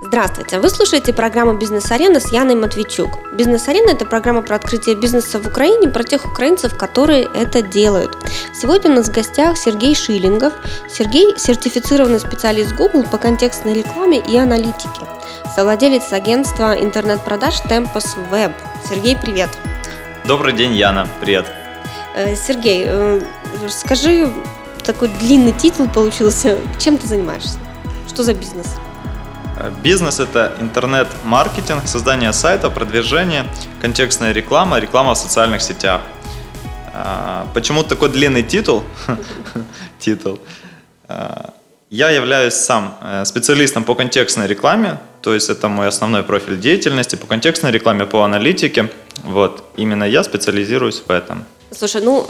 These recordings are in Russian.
Здравствуйте! Вы слушаете программу «Бизнес-арена» с Яной Матвейчук. «Бизнес-арена» – это программа про открытие бизнеса в Украине, про тех украинцев, которые это делают. Сегодня у нас в гостях Сергей Шиллингов. Сергей – сертифицированный специалист Google по контекстной рекламе и аналитике. Совладелец агентства интернет-продаж Tempos Web. Сергей, привет! Добрый день, Яна. Привет. Э, Сергей, э, скажи, такой длинный титул получился. Чем ты занимаешься? Что за бизнес? Бизнес – это интернет-маркетинг, создание сайта, продвижение, контекстная реклама, реклама в социальных сетях. А, почему такой длинный титул? Титул. А, я являюсь сам э, специалистом по контекстной рекламе, то есть это мой основной профиль деятельности по контекстной рекламе, по аналитике. Вот, именно я специализируюсь в этом. Слушай, ну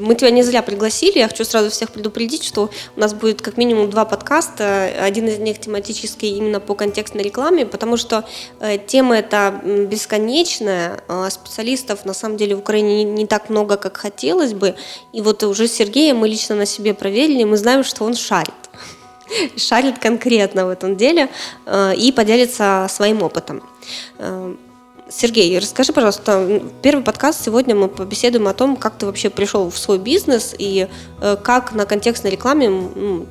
мы тебя не зря пригласили. Я хочу сразу всех предупредить, что у нас будет как минимум два подкаста. Один из них тематический именно по контекстной рекламе, потому что э, тема эта бесконечная. А специалистов на самом деле в Украине не, не так много, как хотелось бы. И вот уже Сергея мы лично на себе проверили, мы знаем, что он шарит шарит конкретно в этом деле э, и поделится своим опытом. Сергей, расскажи, пожалуйста, первый подкаст сегодня мы побеседуем о том, как ты вообще пришел в свой бизнес и э, как на контекстной рекламе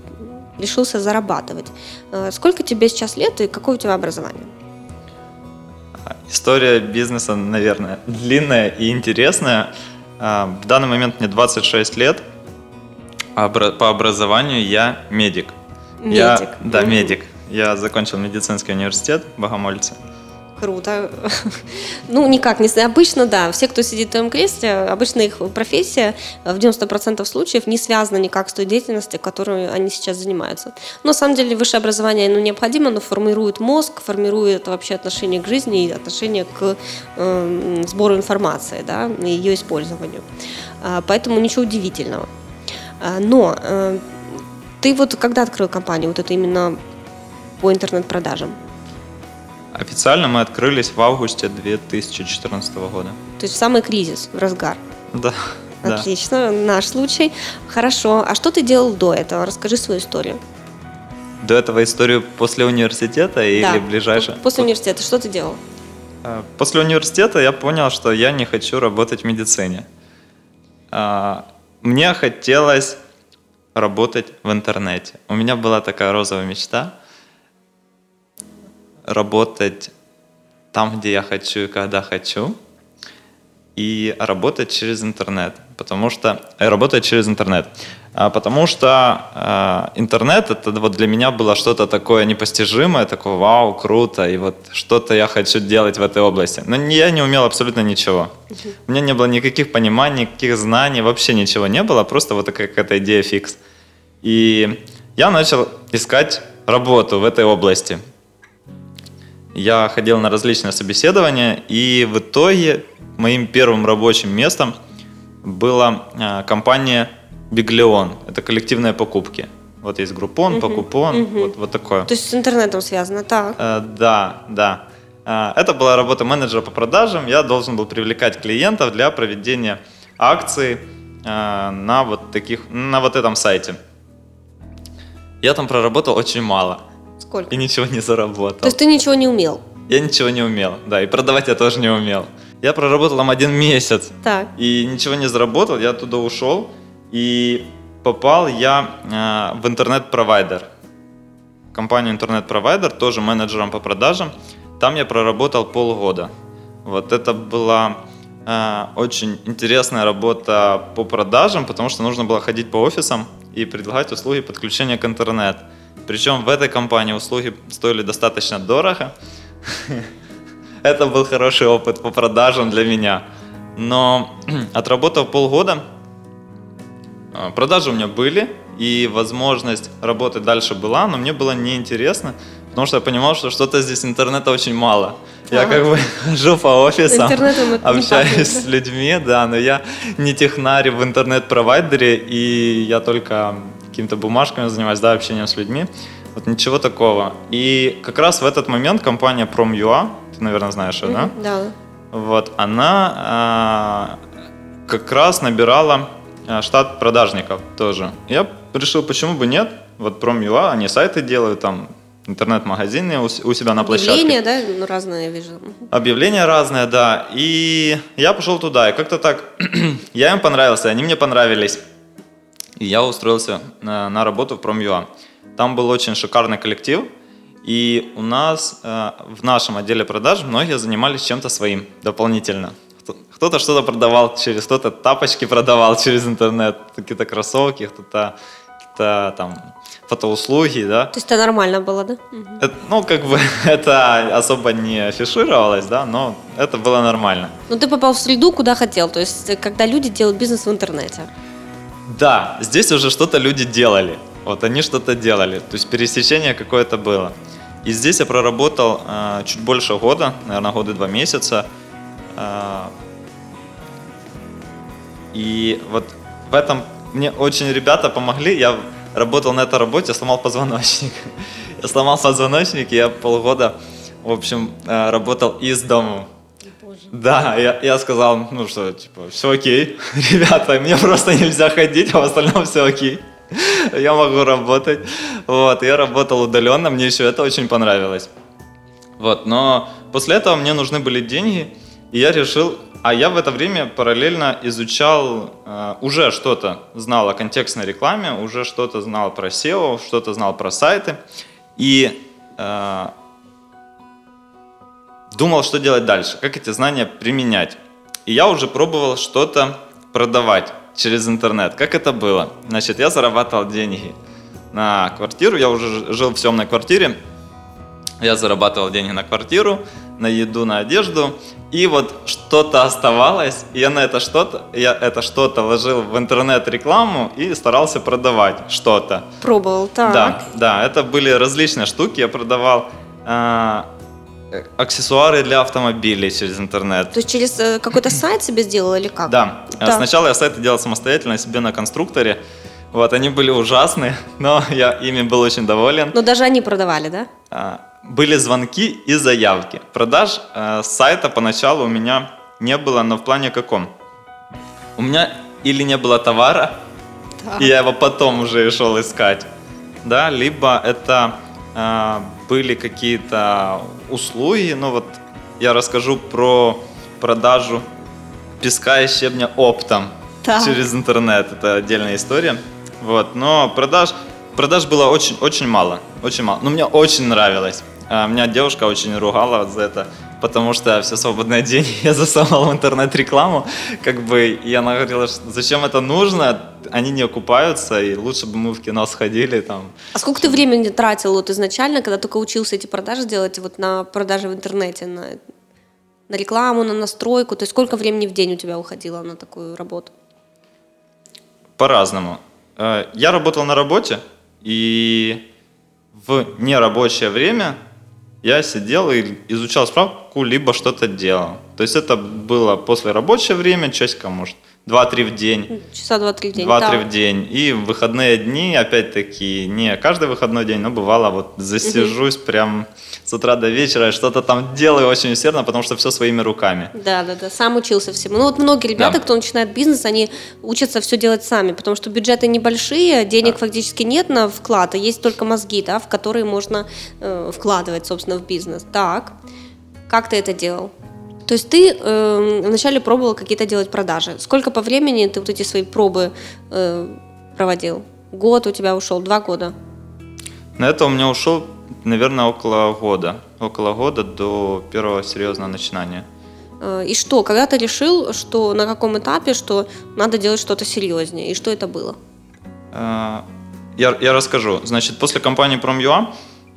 решился зарабатывать. Э, сколько тебе сейчас лет и какое у тебя образование? История бизнеса, наверное, длинная и интересная. А, в данный момент мне 26 лет. По образованию я медик. Медик. Я, да, медик. Я закончил медицинский университет в Богомольце. Круто. Ну, никак не. Обычно, да, все, кто сидит в твоем кресле, обычно их профессия в 90% случаев не связана никак с той деятельностью, которой они сейчас занимаются. Но, на самом деле, высшее образование ну, необходимо, оно формирует мозг, формирует вообще отношение к жизни и отношение к э, сбору информации, да, и ее использованию. А, поэтому ничего удивительного. А, но э, ты вот когда открыл компанию, вот это именно по интернет-продажам? Официально мы открылись в августе 2014 года. То есть в самый кризис, в разгар. Да. Отлично, да. наш случай. Хорошо. А что ты делал до этого? Расскажи свою историю. До этого историю после университета да. или ближайшее? После университета. Что ты делал? А, после университета я понял, что я не хочу работать в медицине. А, мне хотелось работать в интернете. У меня была такая розовая мечта работать там, где я хочу и когда хочу, и работать через интернет, потому что э, работать через интернет, а, потому что э, интернет это вот для меня было что-то такое непостижимое, такое вау, круто, и вот что-то я хочу делать в этой области. Но я не умел абсолютно ничего. У меня не было никаких пониманий, никаких знаний, вообще ничего не было, просто вот такая какая-то идея фикс. И я начал искать работу в этой области. Я ходил на различные собеседования, и в итоге моим первым рабочим местом была а, компания Биглион. Это коллективные покупки. Вот есть группон, угу, покупон, угу. Вот, вот такое. То есть с интернетом связано, так? Э, да, да. Э, это была работа менеджера по продажам. Я должен был привлекать клиентов для проведения акций э, на вот таких, на вот этом сайте. Я там проработал очень мало. Сколько? И ничего не заработал. То есть ты ничего не умел? Я ничего не умел, да, и продавать я тоже не умел. Я проработал там один месяц. Так. И ничего не заработал, я туда ушел. И попал я э, в интернет-провайдер. Компанию интернет-провайдер, тоже менеджером по продажам. Там я проработал полгода. Вот это была э, очень интересная работа по продажам, потому что нужно было ходить по офисам и предлагать услуги подключения к интернету. Причем в этой компании услуги стоили достаточно дорого. Это был хороший опыт по продажам для меня. Но отработав полгода, а, продажи у меня были, и возможность работать дальше была, но мне было неинтересно, потому что я понимал, что что-то здесь интернета очень мало. Я как бы хожу по офисам, общаюсь с людьми, да, но я не технарь в интернет-провайдере, и я только какими-то бумажками занимаюсь, да, общением с людьми. Вот ничего такого. И как раз в этот момент компания Prom.ua, ты, наверное, знаешь ее, да? Да. Вот, она а, как раз набирала а, штат продажников тоже. Я решил, почему бы нет? Вот Prom.ua, они сайты делают, там интернет-магазины у, себя на площадке. Объявления, да, ну, разные, я вижу. Объявления разные, да. И я пошел туда, и как-то так, я им понравился, они мне понравились. И я устроился на, на работу в Промюа. Там был очень шикарный коллектив, и у нас э, в нашем отделе продаж многие занимались чем-то своим дополнительно. Кто-то что-то продавал через, кто-то тапочки продавал через интернет, какие-то кроссовки, кто-то какие-то там фотоуслуги, да. То есть это нормально было, да? Это, ну, как бы это особо не афишировалось, да, но это было нормально. Ну, ты попал в среду, куда хотел, то есть когда люди делают бизнес в интернете. Да, здесь уже что-то люди делали. Вот они что-то делали, то есть пересечение какое-то было. И здесь я проработал э, чуть больше года, наверное, года два месяца. Э, и вот в этом мне очень ребята помогли. Я работал на этой работе, сломал позвоночник. Я сломал позвоночник, и я полгода, в общем, э, работал из дома. Да, я, я сказал, ну что, типа, все окей, ребята, мне просто нельзя ходить, а в остальном все окей. Я могу работать. Вот, я работал удаленно, мне еще это очень понравилось. Вот, но после этого мне нужны были деньги, и я решил а я в это время параллельно изучал, э, уже что-то знал о контекстной рекламе, уже что-то знал про SEO, что-то знал про сайты. И э, думал, что делать дальше, как эти знания применять. И я уже пробовал что-то продавать через интернет. Как это было? Значит, я зарабатывал деньги на квартиру, я уже жил в съемной квартире, я зарабатывал деньги на квартиру, на еду, на одежду, и вот что-то оставалось, и я на это что-то, я это что-то ложил в интернет-рекламу и старался продавать что-то. Пробовал, так. Да, да, это были различные штуки, я продавал э, аксессуары для автомобилей через интернет. То есть через э, какой-то сайт себе сделал или как? Да. да. Сначала я сайты делал самостоятельно себе на конструкторе. Вот, они были ужасные, но я ими был очень доволен. Но даже они продавали, да? А, были звонки и заявки. Продаж э, сайта поначалу у меня не было, но в плане каком? У меня или не было товара, да. и я его потом уже шел искать, да, либо это э, были какие-то услуги, ну вот я расскажу про продажу песка и щебня оптом да. через интернет, это отдельная история, вот, но продаж продаж было очень очень мало, очень мало, но мне очень нравилось. А, меня девушка очень ругала за это, потому что все свободные день я засовывал в интернет-рекламу, как бы, и она говорила, зачем это нужно, они не окупаются, и лучше бы мы в кино сходили там. А сколько ты времени тратил вот изначально, когда только учился эти продажи делать, вот на продажи в интернете, на, на рекламу, на настройку, то есть сколько времени в день у тебя уходило на такую работу? По-разному. Э, я работал на работе, и в нерабочее время я сидел и изучал справку, либо что-то делал. То есть это было после рабочее время, часика, может, 2-3 в день. Часа 2-3 в день, 2-3 да. в день. И в выходные дни, опять-таки, не каждый выходной день, но бывало, вот засижусь угу. прям с утра до вечера, что-то там делаю очень усердно, потому что все своими руками. Да, да, да, сам учился всему. Ну вот многие ребята, да. кто начинает бизнес, они учатся все делать сами, потому что бюджеты небольшие, денег да. фактически нет на вклад, а есть только мозги, да, в которые можно э, вкладывать, собственно, в бизнес. Так, как ты это делал? То есть ты э, вначале пробовал какие-то делать продажи. Сколько по времени ты вот эти свои пробы э, проводил? Год у тебя ушел, два года? На это у меня ушел, наверное, около года. Около года до первого серьезного начинания. Э, и что, когда ты решил, что на каком этапе, что надо делать что-то серьезнее, и что это было? Э, я, я расскажу. Значит, после компании Prom.ua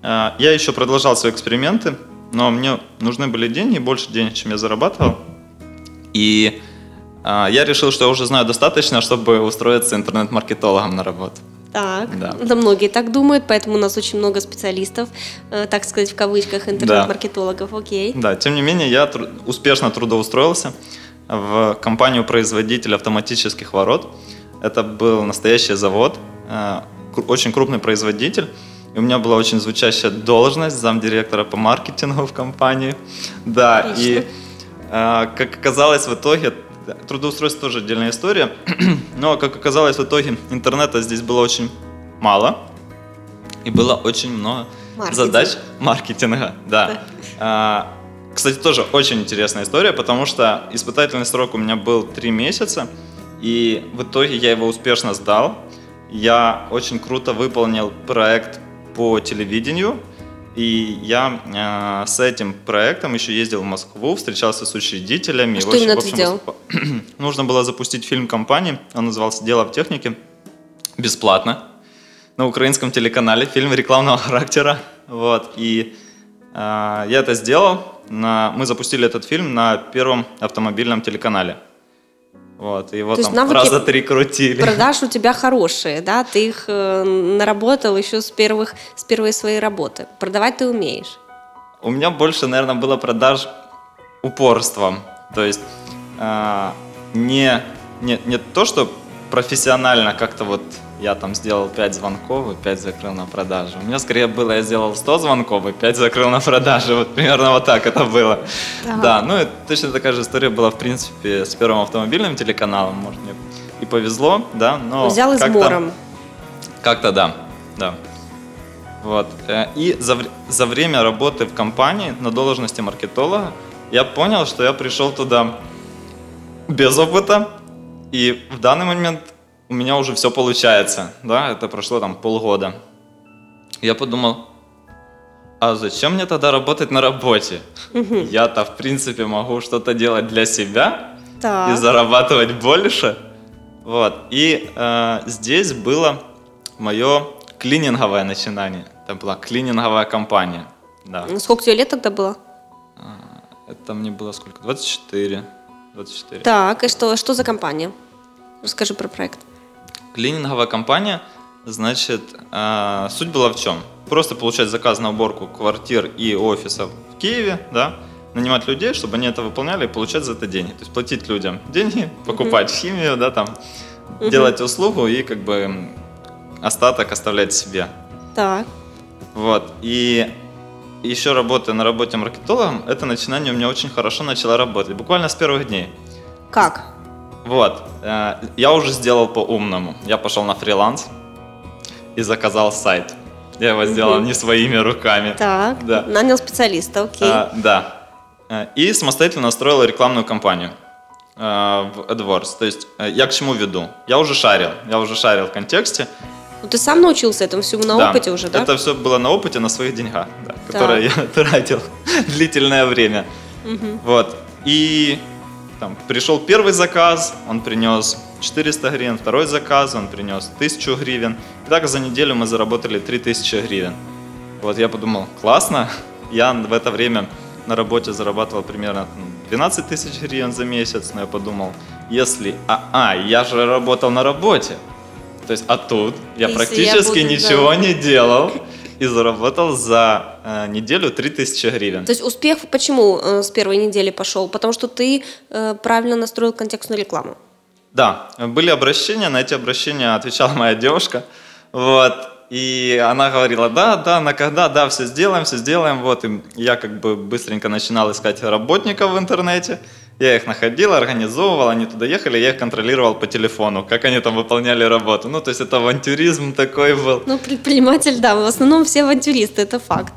э, я еще продолжал свои эксперименты, но мне нужны были деньги, больше денег, чем я зарабатывал. И э, я решил, что я уже знаю достаточно, чтобы устроиться интернет-маркетологом на работу. Так, да. да, многие так думают, поэтому у нас очень много специалистов, э, так сказать, в кавычках, интернет-маркетологов, да. окей. Да, тем не менее, я тру- успешно трудоустроился в компанию-производитель автоматических ворот. Это был настоящий завод, э, очень крупный производитель. И у меня была очень звучащая должность замдиректора по маркетингу в компании. Да, Отлично. и э, как оказалось в итоге, трудоустройство тоже отдельная история, но как оказалось в итоге, интернета здесь было очень мало, и было очень много Маркетинг. задач маркетинга. Да. А, кстати, тоже очень интересная история, потому что испытательный срок у меня был три месяца, и в итоге я его успешно сдал. Я очень круто выполнил проект по телевидению, и я э, с этим проектом еще ездил в Москву, встречался с учредителями. А что именно ты делал? Нужно было запустить фильм компании, он назывался «Дело в технике», бесплатно, на украинском телеканале, фильм рекламного характера. Вот, и э, я это сделал. На, мы запустили этот фильм на первом автомобильном телеканале. Вот, его То есть там навыки раза три крутили. Продаж у тебя хорошие, да? Ты их э, наработал еще с первых с первой своей работы. Продавать ты умеешь. У меня больше, наверное, было продаж упорством. То есть э, не, не, не то, что профессионально как-то вот я там сделал 5 звонков и 5 закрыл на продажу. У меня скорее было, я сделал 100 звонков и 5 закрыл на продажу. Вот примерно вот так это было. Ага. Да, ну и точно такая же история была, в принципе, с первым автомобильным телеканалом. Может, мне и повезло, да, но Взял измором. как-то да, да. Вот. Э, И за, за время работы в компании на должности маркетолога я понял, что я пришел туда без опыта, и в данный момент у меня уже все получается. Да, это прошло там полгода. Я подумал, а зачем мне тогда работать на работе? Я-то, в принципе, могу что-то делать для себя, и Так. зарабатывать больше. Вот. И э, здесь было мое клининговое начинание. Это была клининговая компания. Да. Сколько тебе лет тогда было? Это мне было сколько? 24. 24. Так, и что, что за компания? Расскажи про проект. Клининговая компания, значит, э, суть была в чем? Просто получать заказ на уборку квартир и офисов в Киеве, да, нанимать людей, чтобы они это выполняли и получать за это деньги. То есть платить людям деньги, покупать химию, да, там, делать услугу и как бы остаток оставлять себе. Так. Вот. И еще работая на работе маркетологом, это начинание у меня очень хорошо начало работать. Буквально с первых дней. Как? Вот. э, Я уже сделал по-умному. Я пошел на фриланс и заказал сайт. Я его сделал не своими руками. Так. Да. Нанял специалиста, окей. А, да. Э, И самостоятельно настроил рекламную кампанию э, в AdWords. То есть я к чему веду? Я уже шарил. Я уже шарил в контексте. Ну, ты сам научился этому всему на Да. опыте уже, да? Это все было на опыте, на своих деньгах, да, которые я тратил длительное время. Мгм. Вот. И там, пришел первый заказ, он принес 400 гривен, второй заказ, он принес 1000 гривен. И так за неделю мы заработали 3000 гривен. Вот я подумал, классно. Я в это время на работе зарабатывал примерно м, 12 тысяч гривен за месяц, но я подумал, если... А, а, я же работал на работе. То есть, а тут я Если я практически буду, ничего не делал и заработал за неделю 3000 гривен. То есть успех почему э, с первой недели пошел? Потому что ты э, правильно настроил контекстную рекламу. Да, были обращения, на эти обращения отвечала моя девушка, вот, и она говорила, да, да, на когда, да, все сделаем, все сделаем, вот, и я как бы быстренько начинал искать работников в интернете, я их находил, организовывал, они туда ехали, я их контролировал по телефону, как они там выполняли работу, ну, то есть это авантюризм такой был, Ну, предприниматель, да, в основном все авантюристы, это факт.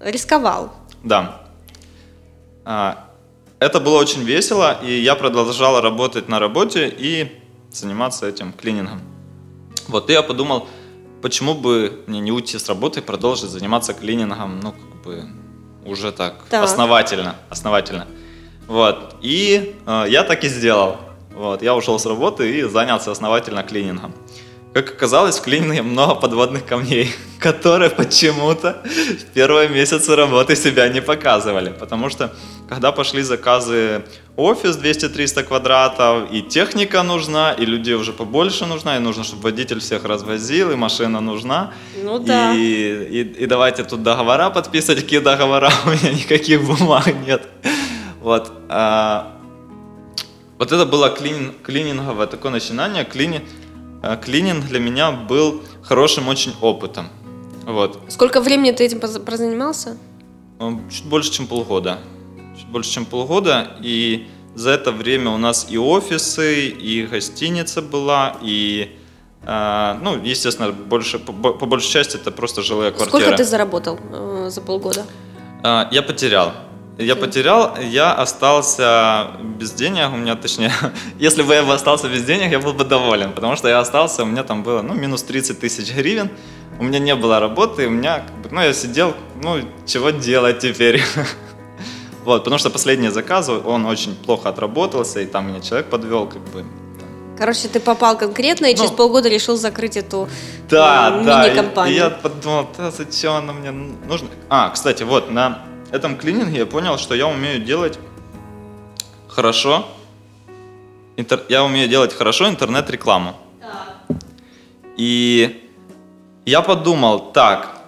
Рисковал. да. А, Это было очень весело, и я продолжал работать на работе и заниматься этим клинингом. Вот, и я подумал, почему бы мне не уйти с работы и продолжить заниматься клинингом, ну, как бы, уже так, Так. основательно, основательно. Вот, и э, я так и сделал. Вот, я ушел с работы и занялся основательно клинингом. Как оказалось, в клининге много подводных камней, которые почему-то в первые месяцы работы себя не показывали. Потому что, когда пошли заказы офис 200-300 квадратов, и техника нужна, и людей уже побольше нужна, и нужно, чтобы водитель всех развозил, и машина нужна. Ну да. И, и, и давайте тут договора подписывать, какие договора, у меня никаких бумаг нет. Вот. а, вот это было клин, клининговое такое начинание. Клини, а, клининг для меня был хорошим очень опытом. Вот. Сколько времени ты этим прозанимался? М, Чуть больше, чем полгода. Чуть больше, чем полгода. И за это время у нас и офисы, и гостиница была, и Э, ну, естественно, больше, по, по большей части это просто жилые квартиры. Сколько ты заработал э, за полгода? Э, я потерял. Я потерял, я остался без денег, у меня, точнее, если бы я бы остался без денег, я был бы доволен, потому что я остался, у меня там было, ну, минус 30 тысяч гривен, у меня не было работы, у меня, ну, я сидел, ну, чего делать теперь? Вот, потому что последний заказ, он очень плохо отработался, и там меня человек подвел, как бы, Короче, ты попал конкретно и ну, через полгода решил закрыть эту да, э, мини-компанию. Да, и я подумал, да, зачем она мне нужна? А, кстати, вот, на этом клининге я понял, что я умею делать хорошо, интер, я умею делать хорошо интернет-рекламу. Да. И я подумал, так,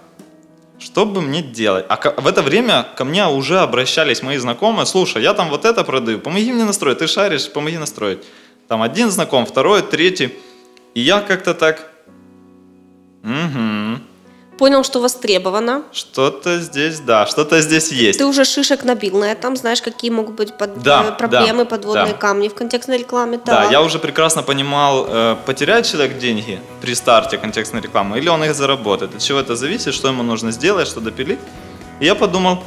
что бы мне делать? А в это время ко мне уже обращались мои знакомые, слушай, я там вот это продаю, помоги мне настроить, ты шаришь, помоги настроить. Там один знаком, второй, третий. И я как-то так, угу, понял, что востребовано. Что-то здесь, да, что-то здесь есть. Ты уже шишек набил на этом, знаешь, какие могут быть под, да, э, проблемы, да, подводные да. камни в контекстной рекламе. Да. да, я уже прекрасно понимал, э, потеряет человек деньги при старте контекстной рекламы или он их заработает. От чего это зависит, что ему нужно сделать, что допилить. И я подумал,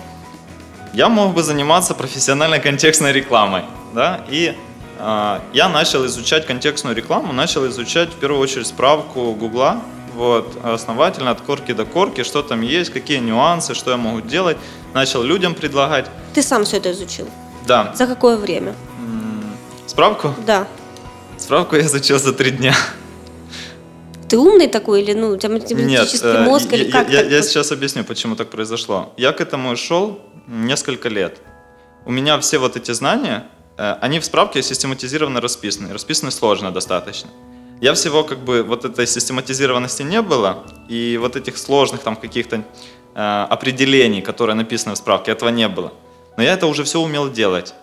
я мог бы заниматься профессиональной контекстной рекламой. Да? И э, я начал изучать контекстную рекламу, начал изучать в первую очередь справку Гугла вот, основательно от корки до корки, что там есть, какие нюансы, что я могу делать. Начал людям предлагать. Ты сам все это изучил? Да. За какое время? Справку? Да. Справку я изучил за три дня. Ты умный такой или ну, у тебя математический Нет, мозг я, или как? Я, я сейчас объясню, почему так произошло. Я к этому шел несколько лет. У меня все вот эти знания, э, они в справке систематизированно расписаны. Расписаны сложно достаточно. Я всего как бы вот этой систематизированности не было, и вот этих сложных там каких-то э, определений, которые написаны в справке, этого не было. Но я это уже все умел делать.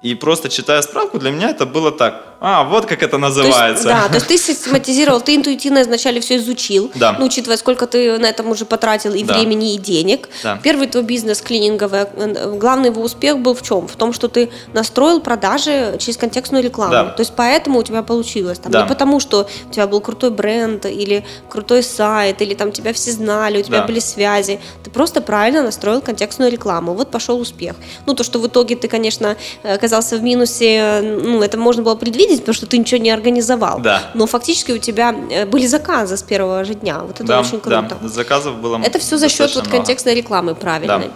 И просто читая справку, для меня это было так. А, вот как это называется. То есть, да, то есть ты систематизировал, ты интуитивно вначале все изучил, да. ну, учитывая, сколько ты на этом уже потратил и да. времени, и денег. Да. Первый твой бизнес клининговый, э, главный его успех был в чем? В том, что ты настроил продажи через контекстную рекламу. Да. То есть поэтому у тебя получилось. Там, да. Не потому, что у тебя был крутой бренд, или крутой сайт, или там тебя все знали, у тебя да. были связи. Ты просто правильно настроил контекстную рекламу. Вот пошел успех. Ну, то, что в итоге ты, конечно, э, оказался в минусе, ну, это можно было предвидеть, потому что ты ничего не организовал. Да. Но фактически у тебя э, были заказы с первого же дня. Вот это да, очень круто. Да, заказов было Это все за счет вот контекстной рекламы правильной.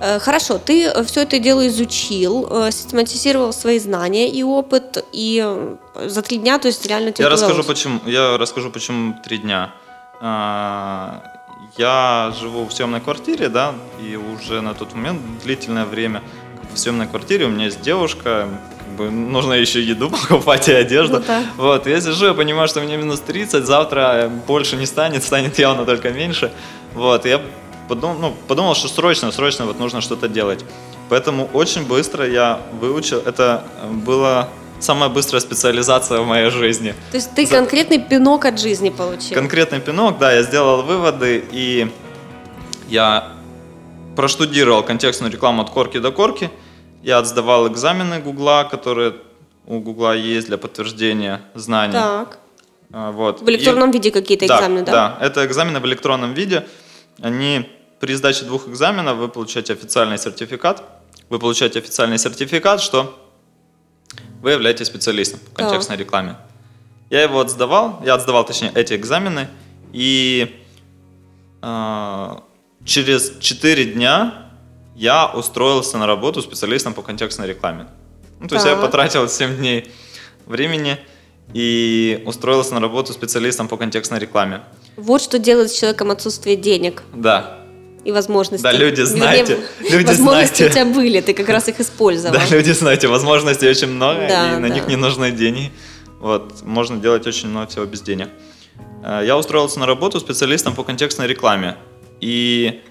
Да. Э, хорошо, ты все это дело изучил, э, систематизировал свои знания и опыт, и за три дня, то есть реально тебе я расскажу почему. Я расскажу, почему три дня. А, я живу в съемной квартире, да, и уже на тот момент длительное время в съемной квартире, у меня есть девушка, как бы нужно еще еду покупать и одежду. Ну, да. Вот, я сижу, я понимаю, что мне минус 30, завтра больше не станет, станет явно только меньше. Вот, я подумал, ну, подумал, что срочно, срочно вот нужно что-то делать. Поэтому очень быстро я выучил, это было самая быстрая специализация в моей жизни. То есть ты За... конкретный пинок от жизни получил? Конкретный пинок, да, я сделал выводы, и я проштудировал контекстную рекламу от корки до корки. Я отсдавал экзамены Гугла, которые у Гугла есть для подтверждения знаний. Так. А, вот. В электронном и... виде какие-то да, экзамены, да? Да, это экзамены в электронном виде. Они при сдаче двух экзаменов вы получаете официальный сертификат. Вы получаете официальный сертификат, что вы являетесь специалистом в контекстной так. рекламе. Я его отсдавал, я отсдавал, точнее, эти экзамены, и э, через 4 дня я устроился на работу специалистом по контекстной рекламе. Ну, то есть я потратил 7 дней времени и устроился на работу специалистом по контекстной рекламе. Вот что делает с человеком отсутствие денег. Да. И возможностей. Да, люди, знаете. люди, возможности знаете. у тебя были, ты как раз их использовал. Да, люди, знаете, возможностей очень много, да, и на да. них не нужны деньги. Вот, можно делать очень много всего без денег. Э, я устроился на работу специалистом по контекстной рекламе. И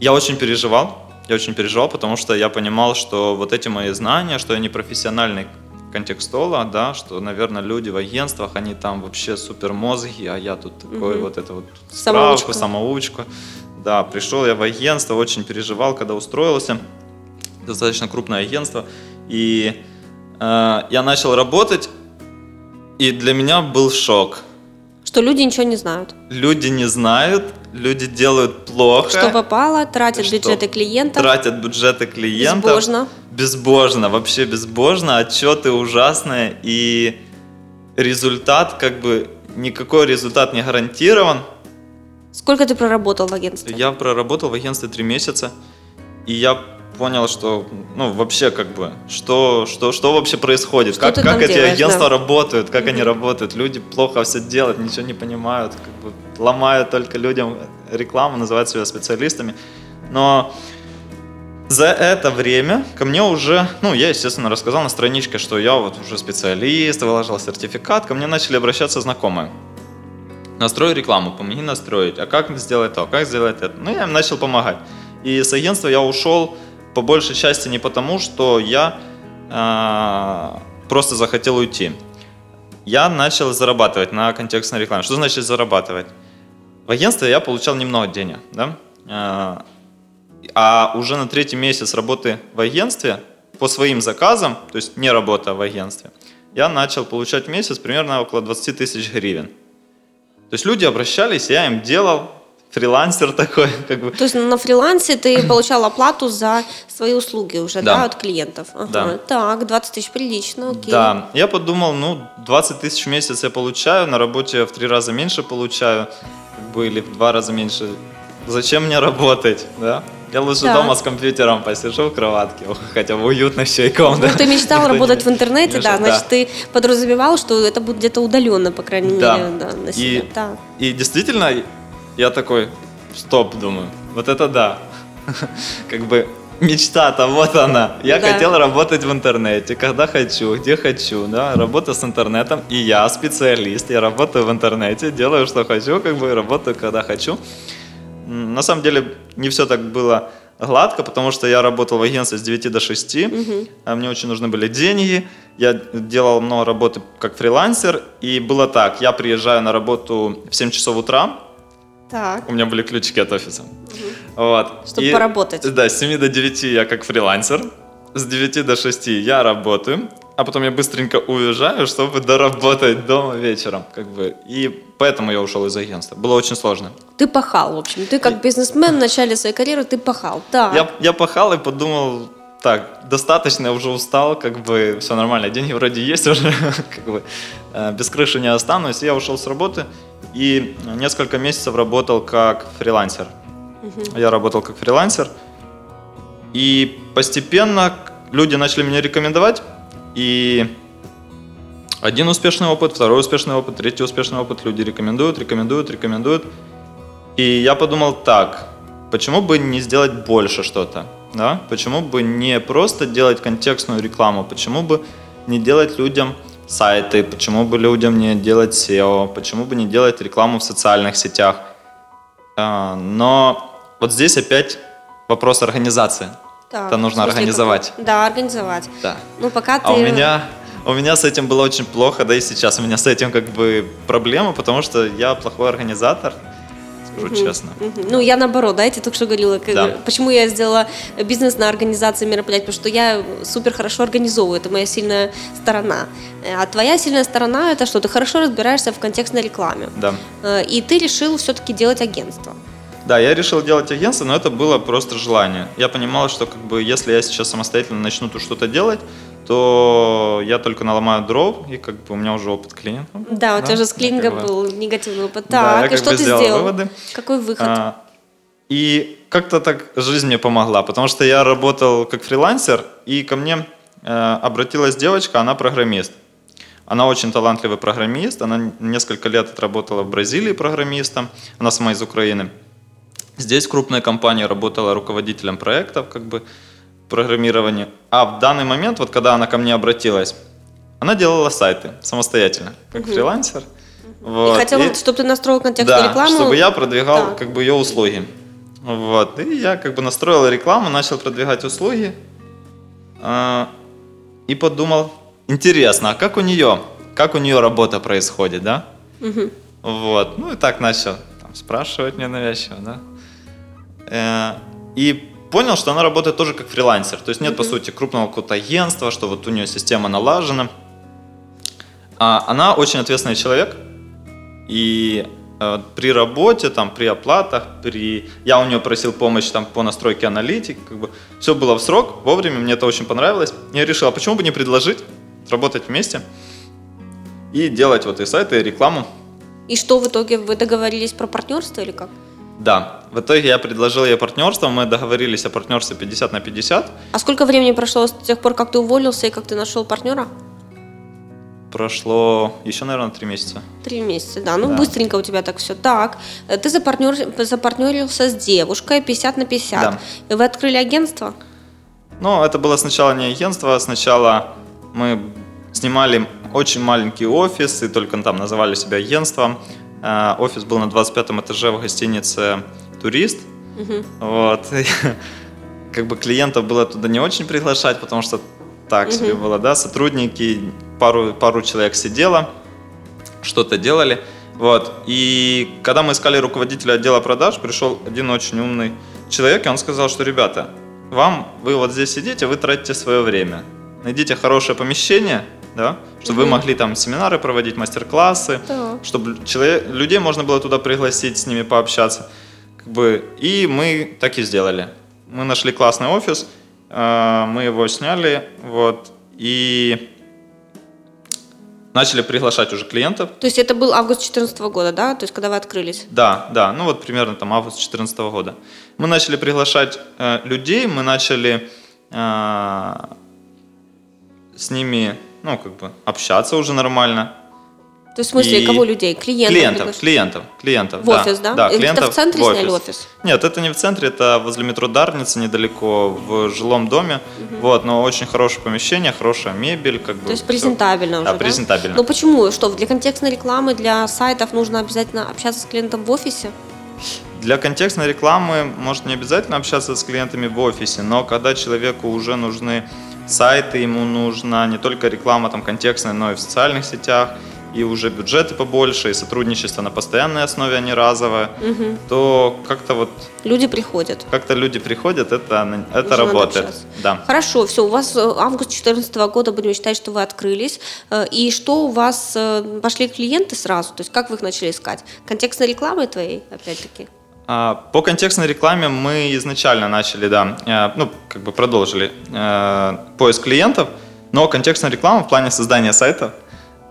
я очень переживал, я очень переживал, потому что я понимал, что вот эти мои знания, что я не профессиональный контекстола, да, что, наверное, люди в агентствах, они там вообще супер мозги, а я тут такой угу. вот это вот справку, самоучка. самоучка. Да, пришел я в агентство, очень переживал, когда устроился, достаточно крупное агентство, и э, я начал работать, и для меня был шок. Что люди ничего не знают. Люди не знают, люди делают плохо. Что попало, тратят Что бюджеты клиентов. Тратят бюджеты клиентов. Безбожно. Безбожно, вообще безбожно. Отчеты ужасные. И результат, как бы, никакой результат не гарантирован. Сколько ты проработал в агентстве? Я проработал в агентстве три месяца. И я понял, что, ну, вообще, как бы, что, что, что вообще происходит, Что как, как эти делаешь, агентства да. работают, как они работают. Люди плохо все делают, ничего не понимают, как бы ломают только людям рекламу, называют себя специалистами. Но за это время ко мне уже, ну, я, естественно, рассказал на страничке, что я вот уже специалист, выложил сертификат, ко мне начали обращаться знакомые. Настрой рекламу, помоги настроить, а как сделать то, как сделать это. Ну, я им начал помогать. И с агентства я ушел по большей части не потому, что я э, просто захотел уйти. Я начал зарабатывать на контекстной рекламе. Что значит зарабатывать? В агентстве я получал немного денег, да? Э, а уже на третий месяц работы в агентстве по своим заказам, то есть не работа в агентстве, я начал получать в месяц примерно около 20 тысяч гривен. То есть люди обращались, я им делал, фрилансер такой, как бы. То есть на фрилансе ты получал оплату за свои услуги уже, да, Да. от клиентов? Ага. Да. Так, 20 тысяч прилично, окей. Да, я подумал, ну, 20 тысяч в месяц я получаю, на работе я в три раза меньше получаю, как бы, или в два раза меньше. Зачем мне работать, да? Я лучше Да. дома с компьютером посижу в кроватке, хотя бы уютно с чайком, да? Ну, ты мечтал Никто не работать в интернете, да, мешает, значит, ты подразумевал, что это будет где-то удаленно, по крайней Да. мере, да, на себя. И- Да. И действительно, я такой, стоп, думаю, вот это да. Как бы мечта-то, вот она. Я Да. хотел работать в интернете, когда хочу, где хочу, да, работа с интернетом, и я специалист, я работаю в интернете, делаю, что хочу, как бы, работаю, когда хочу. На самом деле, не все так было гладко, потому что я работал в агентстве с 9 до 6, а мне очень нужны были деньги, я делал много работы как фрилансер, и было так, я приезжаю на работу в 7 часов утра, Так. у меня были ключики от офиса. Вот. Чтобы И- поработать. Да, с 7 до 9 я как фрилансер, с 9 до 6 я работаю, а потом я быстренько уезжаю, чтобы доработать дома вечером. Как бы. И поэтому я ушел из агентства. Было очень сложно. Ты пахал, в общем. Ты как бизнесмен в начале своей карьеры, ты пахал. Так. Я, я пахал и подумал, так, достаточно, я уже устал, как бы все нормально, деньги вроде есть уже, как бы э, без крыши не останусь. Я ушел с работы и несколько месяцев работал как фрилансер. Я работал как фрилансер. И постепенно люди начали меня рекомендовать. И один успешный опыт, второй успешный опыт, третий успешный опыт люди рекомендуют, рекомендуют, рекомендуют. И я подумал так, почему бы не сделать больше что-то? Да? Почему бы не просто делать контекстную рекламу? Почему бы не делать людям сайты? Почему бы людям не делать SEO? Почему бы не делать рекламу в социальных сетях? А, Но вот здесь опять вопрос организации. Так, Это нужно смысле, организовать. Да, организовать. Да. Ну, пока ты... А у меня, у меня с этим было очень плохо, да и сейчас у меня с этим как бы проблема, потому что я плохой организатор, скажу честно. Мгм. Ну, я наоборот, да, я тебе только что говорила, как- Да. почему я сделала бизнес на организации мероприятий, потому что я супер хорошо организовываю, это моя сильная сторона. Э, А твоя сильная сторона это что? Ты хорошо разбираешься в контекстной рекламе. Да. Э, И ты решил все-таки делать агентство. Да, я решил делать агентство, но это было просто желание. Я понимал, что как бы если я сейчас самостоятельно начну тут что-то делать, то я только наломаю дров, и как бы у меня уже опыт клиентов. Да, у тебя же с клининга как бы- был негативный опыт. Да, Так, я и что ты сделал сделал? выводы. Какой выход? А, И как-то так жизнь мне помогла, потому что я работал как фрилансер, и ко мне э, обратилась девочка, она программист. Она очень талантливый программист, она несколько лет отработала в Бразилии программистом, она сама из Украины. Здесь в крупной компании работала руководителем проектов, как бы программирования. А в данный момент, вот когда она ко мне обратилась, она делала сайты самостоятельно, как фрилансер. Вот. и хотела, И- чтобы ты настроил контекстную да, рекламу. чтобы я продвигал Так. как бы ее услуги. Вот. И я как бы настроил рекламу, начал продвигать услуги. а, и подумал, интересно, а как у нее, как у нее работа происходит, да? Мгм. Вот. Ну и так начал там, спрашивать ненавязчиво, да. Э, и понял, что она работает тоже как фрилансер. То есть нет, по сути, крупного какого-то агентства, что вот у нее система налажена. А она очень ответственный человек. И э, при работе, там, при оплатах, при... я у нее просил помощь там, по настройке аналитики, как бы все было в срок, вовремя, мне это очень понравилось. Я решил, а почему бы не предложить работать вместе и делать вот и сайты, и рекламу. И что в итоге, вы договорились про партнерство или как? Да, в итоге я предложил ей партнерство, мы договорились о партнерстве 50 на 50. А сколько времени прошло с тех пор, как ты уволился и как ты нашел партнера? Прошло еще, наверное, три месяца. Три месяца, да. Ну, да. быстренько у тебя так все. Так, э, ты запартнер, запартнерился с девушкой 50 на 50. Да. И вы открыли агентство? Ну, это было сначала не агентство, сначала мы снимали очень маленький офис, и только там называли себя агентством. Э, офис был на 25 этаже в гостинице «Турист». Угу. Вот. И, как бы клиентов было туда не очень приглашать, потому что так угу. себе было, да, сотрудники, пару, пару человек сидело, что-то делали. Вот. И когда мы искали руководителя отдела продаж, пришел один очень умный человек, и он сказал, что, ребята, вам, вы вот здесь сидите, вы тратите свое время. Найдите хорошее помещение, да, чтобы вы могли там семинары проводить, мастер-классы, да. чтобы человек, людей можно было туда пригласить, с ними пообщаться. Как бы, и мы так и сделали. Мы нашли классный офис, э, мы его сняли, вот, и начали приглашать уже клиентов. То есть это был август 2014 года, да? То есть когда вы открылись? Да, да, ну вот примерно там август 2014 года. Мы начали приглашать э, людей, мы начали э, с ними ну, как бы, общаться уже нормально. То есть в смысле и... кого людей? Клиентов? Клиентов, клиентов, клиентов. В офис, да? Да, клиентов это в центре в сняли офис? Нет, это не в центре, это возле метро Дарница, недалеко, в жилом доме. Угу. Вот, но очень хорошее помещение, хорошая мебель. Как бы, То есть презентабельно все. уже, да? презентабельно. Ну почему? Что, для контекстной рекламы, для сайтов нужно обязательно общаться с клиентом в офисе? Для контекстной рекламы может не обязательно общаться с клиентами в офисе, но когда человеку уже нужны сайты, ему нужна не только реклама там контекстная, но и в социальных сетях, и уже бюджеты побольше, и сотрудничество на постоянной основе, а не разовое, угу. то как-то вот... Люди приходят. Как-то люди приходят, это, это работает. Да. Хорошо, все, у вас э, август 2014 года, будем считать, что вы открылись, э, и что у вас э, пошли клиенты сразу, то есть как вы их начали искать? Контекстной рекламой твоей, опять-таки? А, по контекстной рекламе мы изначально начали, да, э, ну, как бы продолжили э, поиск клиентов, но контекстная реклама в плане создания сайта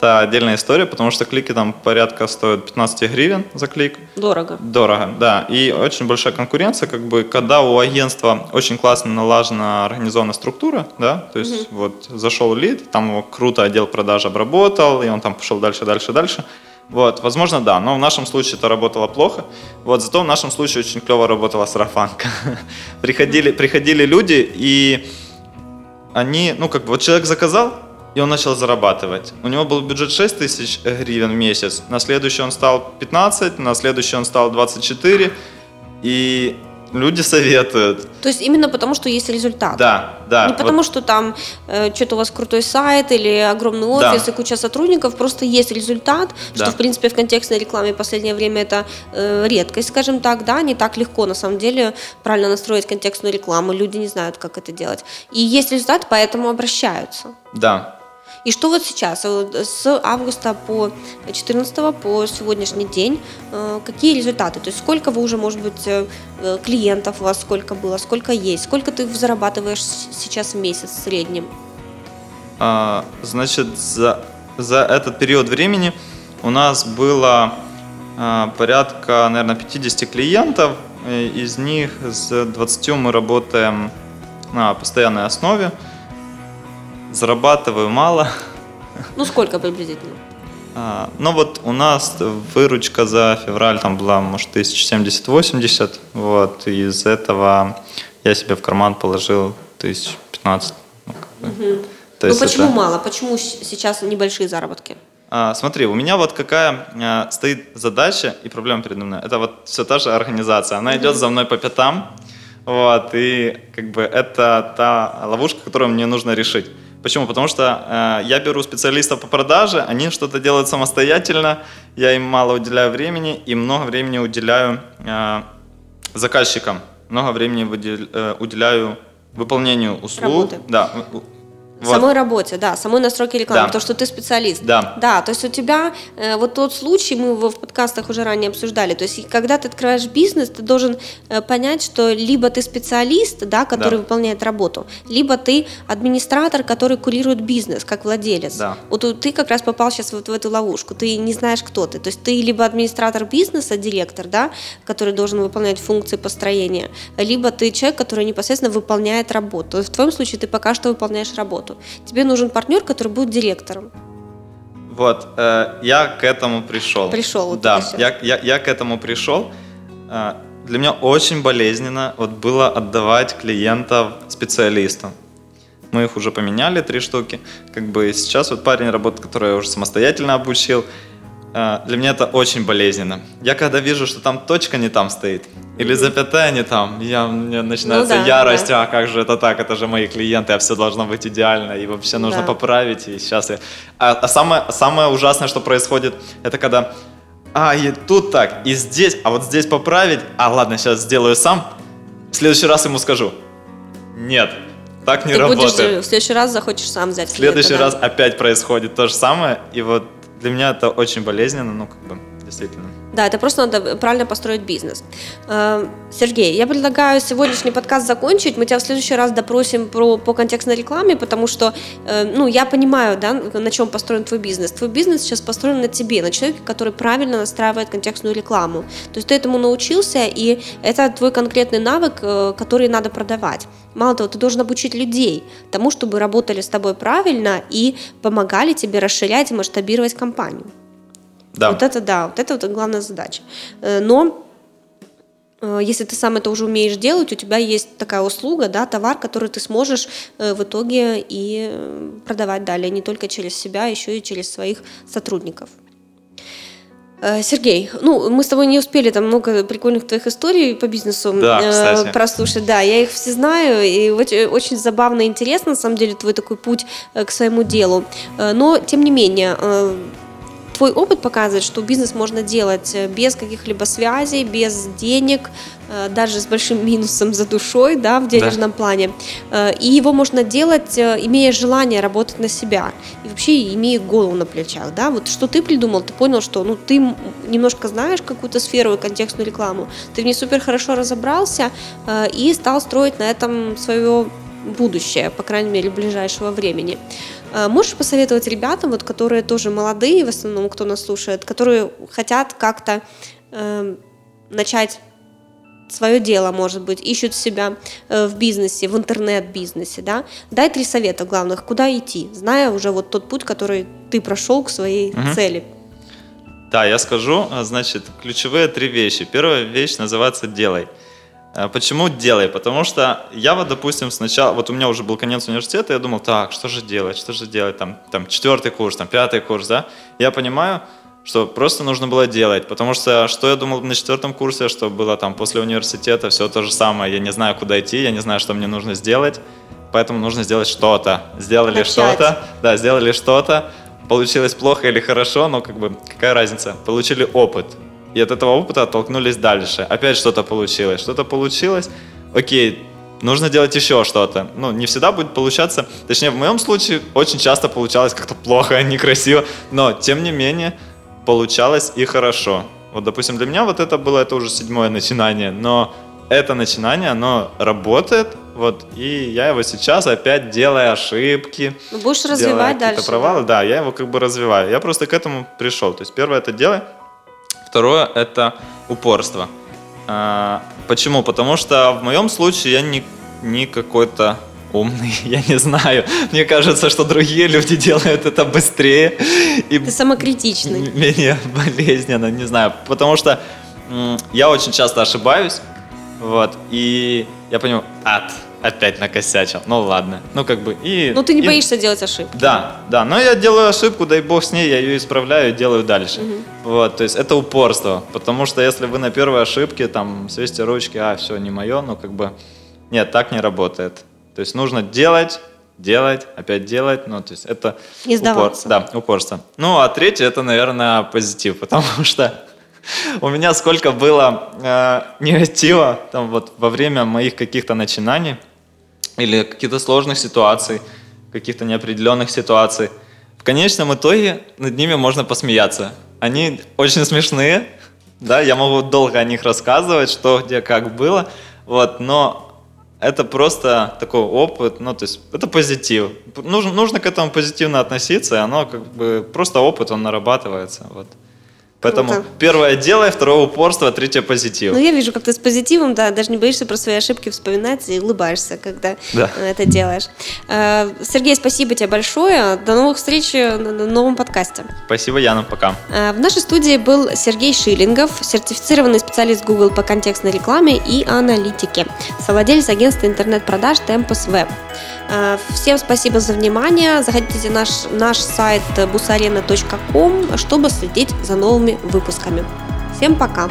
это отдельная история, потому что клики там порядка стоят 15 гривен за клик. Дорого. Дорого, да. И очень большая конкуренция, как бы, когда у агентства очень классно налажена организованная структура, да, то есть угу. вот зашел лид, там его круто отдел продаж обработал, и он там пошел дальше, дальше, дальше. Вот, возможно, да, но в нашем случае это работало плохо. Вот, зато в нашем случае очень клево работала сарафанка. приходили, приходили люди, и они, ну, как бы, вот человек заказал, и он начал зарабатывать. У него был бюджет 6 тысяч гривен в месяц, на следующий он стал 15, на следующий он стал 24, и люди советуют. То есть именно потому, что есть результат. Да, да. Не потому, вот. что там э, что-то у вас крутой сайт или огромный офис да. и куча сотрудников, просто есть результат, да. что в принципе в контекстной рекламе в последнее время это э, редкость, скажем так, да, не так легко на самом деле правильно настроить контекстную рекламу, люди не знают, как это делать. И есть результат, поэтому обращаются. Да, и что вот сейчас, с августа по 14 по сегодняшний день, э, какие результаты? То есть сколько вы уже, может быть, э, клиентов у вас сколько было, сколько есть, сколько ты зарабатываешь сейчас в месяц в среднем? А, значит, за, за этот период времени у нас было а, порядка, наверное, 50 клиентов. Из них с 20 мы работаем на постоянной основе зарабатываю мало. Ну, сколько приблизительно? А, ну, вот у нас выручка за февраль там была, может, 1070-80, вот, и из этого я себе в карман положил 1015. Ну, угу. То ну, почему это... мало? Почему сейчас небольшие заработки? А, смотри, у меня вот какая а, стоит задача и проблема передо мной. Это вот все та же организация. Она угу. идет за мной по пятам, вот, и как бы это та ловушка, которую мне нужно решить. Почему? Потому что э, я беру специалистов по продаже, они что-то делают самостоятельно, я им мало уделяю времени и много времени уделяю э, заказчикам, много времени выдел, э, уделяю выполнению услуг. Работы. Да, Вот. Самой работе, да, самой настройке рекламы, да. то, что ты специалист. Да. Да, то есть у тебя э, вот тот случай, мы его в подкастах уже ранее обсуждали, то есть когда ты открываешь бизнес, ты должен э, понять, что либо ты специалист, да, который да. выполняет работу, либо ты администратор, который курирует бизнес, как владелец. Да. Вот ты как раз попал сейчас вот в эту ловушку, ты не знаешь, кто ты. То есть ты либо администратор бизнеса, директор, да, который должен выполнять функции построения, либо ты человек, который непосредственно выполняет работу. В твоем случае ты пока что выполняешь работу работу. Тебе нужен партнер, который будет директором. Вот, э, я к этому пришел. Пришел. Вот да, я, я, я к этому пришел. Э, для меня очень болезненно вот было отдавать клиентов специалистам. Мы их уже поменяли, три штуки. Как бы сейчас вот парень работает, который я уже самостоятельно обучил. А, для меня это очень болезненно. Я когда вижу, что там точка не там стоит, или запятая не там, я, у меня начинается ну, да, ярость, да. а как же это так, это же мои клиенты, а все должно быть идеально, и вообще нужно да. поправить, и сейчас я... А, а самое, самое ужасное, что происходит, это когда, а, и тут так, и здесь, а вот здесь поправить, а ладно, сейчас сделаю сам, в следующий раз ему скажу, нет, так не Ты работает. Будешь, в следующий раз захочешь сам взять. В следующий клиента, раз да? опять происходит то же самое, и вот для меня это очень болезненно, ну, как бы, действительно. Да, это просто надо правильно построить бизнес. Э, Сергей, я предлагаю сегодняшний подкаст закончить. Мы тебя в следующий раз допросим про, по контекстной рекламе, потому что, э, ну, я понимаю, да, на чем построен твой бизнес. Твой бизнес сейчас построен на тебе, на человеке, который правильно настраивает контекстную рекламу. То есть ты этому научился, и это твой конкретный навык, э, который надо продавать. Мало того, ты должен обучить людей тому, чтобы работали с тобой правильно и помогали тебе расширять и масштабировать компанию. Да. Вот это да, вот это вот главная задача. Э, но э, если ты сам это уже умеешь делать, у тебя есть такая услуга, да, товар, который ты сможешь э, в итоге и продавать далее, не только через себя, еще и через своих сотрудников. Сергей, ну, мы с тобой не успели там много прикольных твоих историй по бизнесу да, э, прослушать. Да, я их все знаю, и очень, очень забавно и интересно, на самом деле, твой такой путь к своему делу. Но, тем не менее, твой опыт показывает, что бизнес можно делать э, без каких-либо связей, без денег, э, даже с большим минусом за душой, да, в денежном да. плане. Э, и его можно делать, имея желание работать на себя. И вообще имея голову на плечах, да. Вот что ты придумал, ты понял, что ну, ты немножко знаешь какую-то сферу и контекстную рекламу, ты в ней супер хорошо разобрался и стал строить на этом свое будущее, по крайней мере, ближайшего времени. Э, можешь посоветовать ребятам, вот, которые тоже молодые, в основном, кто нас слушает, которые хотят как-то э, начать свое дело, может быть, ищут себя э, в бизнесе, в интернет-бизнесе, да, дай три совета главных, куда идти, зная уже вот тот путь, который ты прошел к своей угу. цели. Да, я скажу, значит, ключевые три вещи. Первая вещь называется «делай». Э, почему делай? Потому что я вот, допустим, сначала, вот у меня уже был конец университета, я думал, так, что же делать, что же делать, там, там четвертый курс, там пятый курс, да? Я понимаю, что просто нужно было делать, потому что что я думал на четвертом курсе, что было там после университета, все то же самое, я не знаю, куда идти, я не знаю, что мне нужно сделать, поэтому нужно сделать что-то. Сделали что-то, да, сделали что-то, получилось плохо или хорошо, но как бы какая разница, получили опыт, и от этого опыта оттолкнулись дальше. Опять что-то получилось, что-то получилось, окей, нужно делать еще что-то. Ну, не всегда будет получаться, точнее, в моем случае очень часто получалось как-то плохо, некрасиво, но, тем не менее, получалось и хорошо. Вот, допустим, для меня вот это было, это уже седьмое начинание, но это начинание, оно работает, вот, и я его сейчас опять делаю ошибки. Ну, будешь развивать дальше. провалы, да? да, я его как бы развиваю. Я просто к этому пришел. То есть первое это делай, Второе – это упорство. А, почему? Потому что в моем случае я не, не какой-то умный, я не знаю. Мне кажется, что другие люди делают это быстрее. И Ты самокритичный. Менее болезненно, не знаю. Потому что я очень часто ошибаюсь, вот, и я понимаю, ад, опять накосячил. Ну ладно. Ну как бы и. Ну ты не и... боишься делать ошибку. Да, да. Но я делаю ошибку, дай бог с ней, я ее исправляю и делаю дальше. Угу. Вот, то есть это упорство. Потому что если вы на первой ошибке там свести ручки, а все не мое, ну как бы нет, так не работает. То есть нужно делать, делать, опять делать, ну то есть это не сдаваться. Упор... Да, упорство. Ну а третье это, наверное, позитив, потому что у меня сколько было э, негатива там вот во время моих каких-то начинаний или каких-то сложных ситуаций. каких-то неопределенных ситуаций. В конечном итоге над ними можно посмеяться. Они очень смешные, да, я могу долго о них рассказывать, что, где, как было, вот, но это просто такой опыт, ну, то есть это позитив. Нужно, нужно к этому позитивно относиться, и оно как бы просто опыт, он нарабатывается, вот. Поэтому Круто. первое делай, второе упорство, третье позитив. Ну, я вижу, как ты с позитивом, да, даже не боишься про свои ошибки вспоминать и улыбаешься, когда да. это делаешь. Э, Сергей, спасибо тебе большое. До новых встреч на новом подкасте. Спасибо, Яна, пока. Э, в нашей студии был Сергей Шиллингов, сертифицированный специалист Google по контекстной рекламе и аналитике, совладелец агентства интернет-продаж Tempus Web. Э, всем спасибо за внимание. Заходите на наш, наш сайт busarena.com, чтобы следить за новыми выпусками. Всем пока!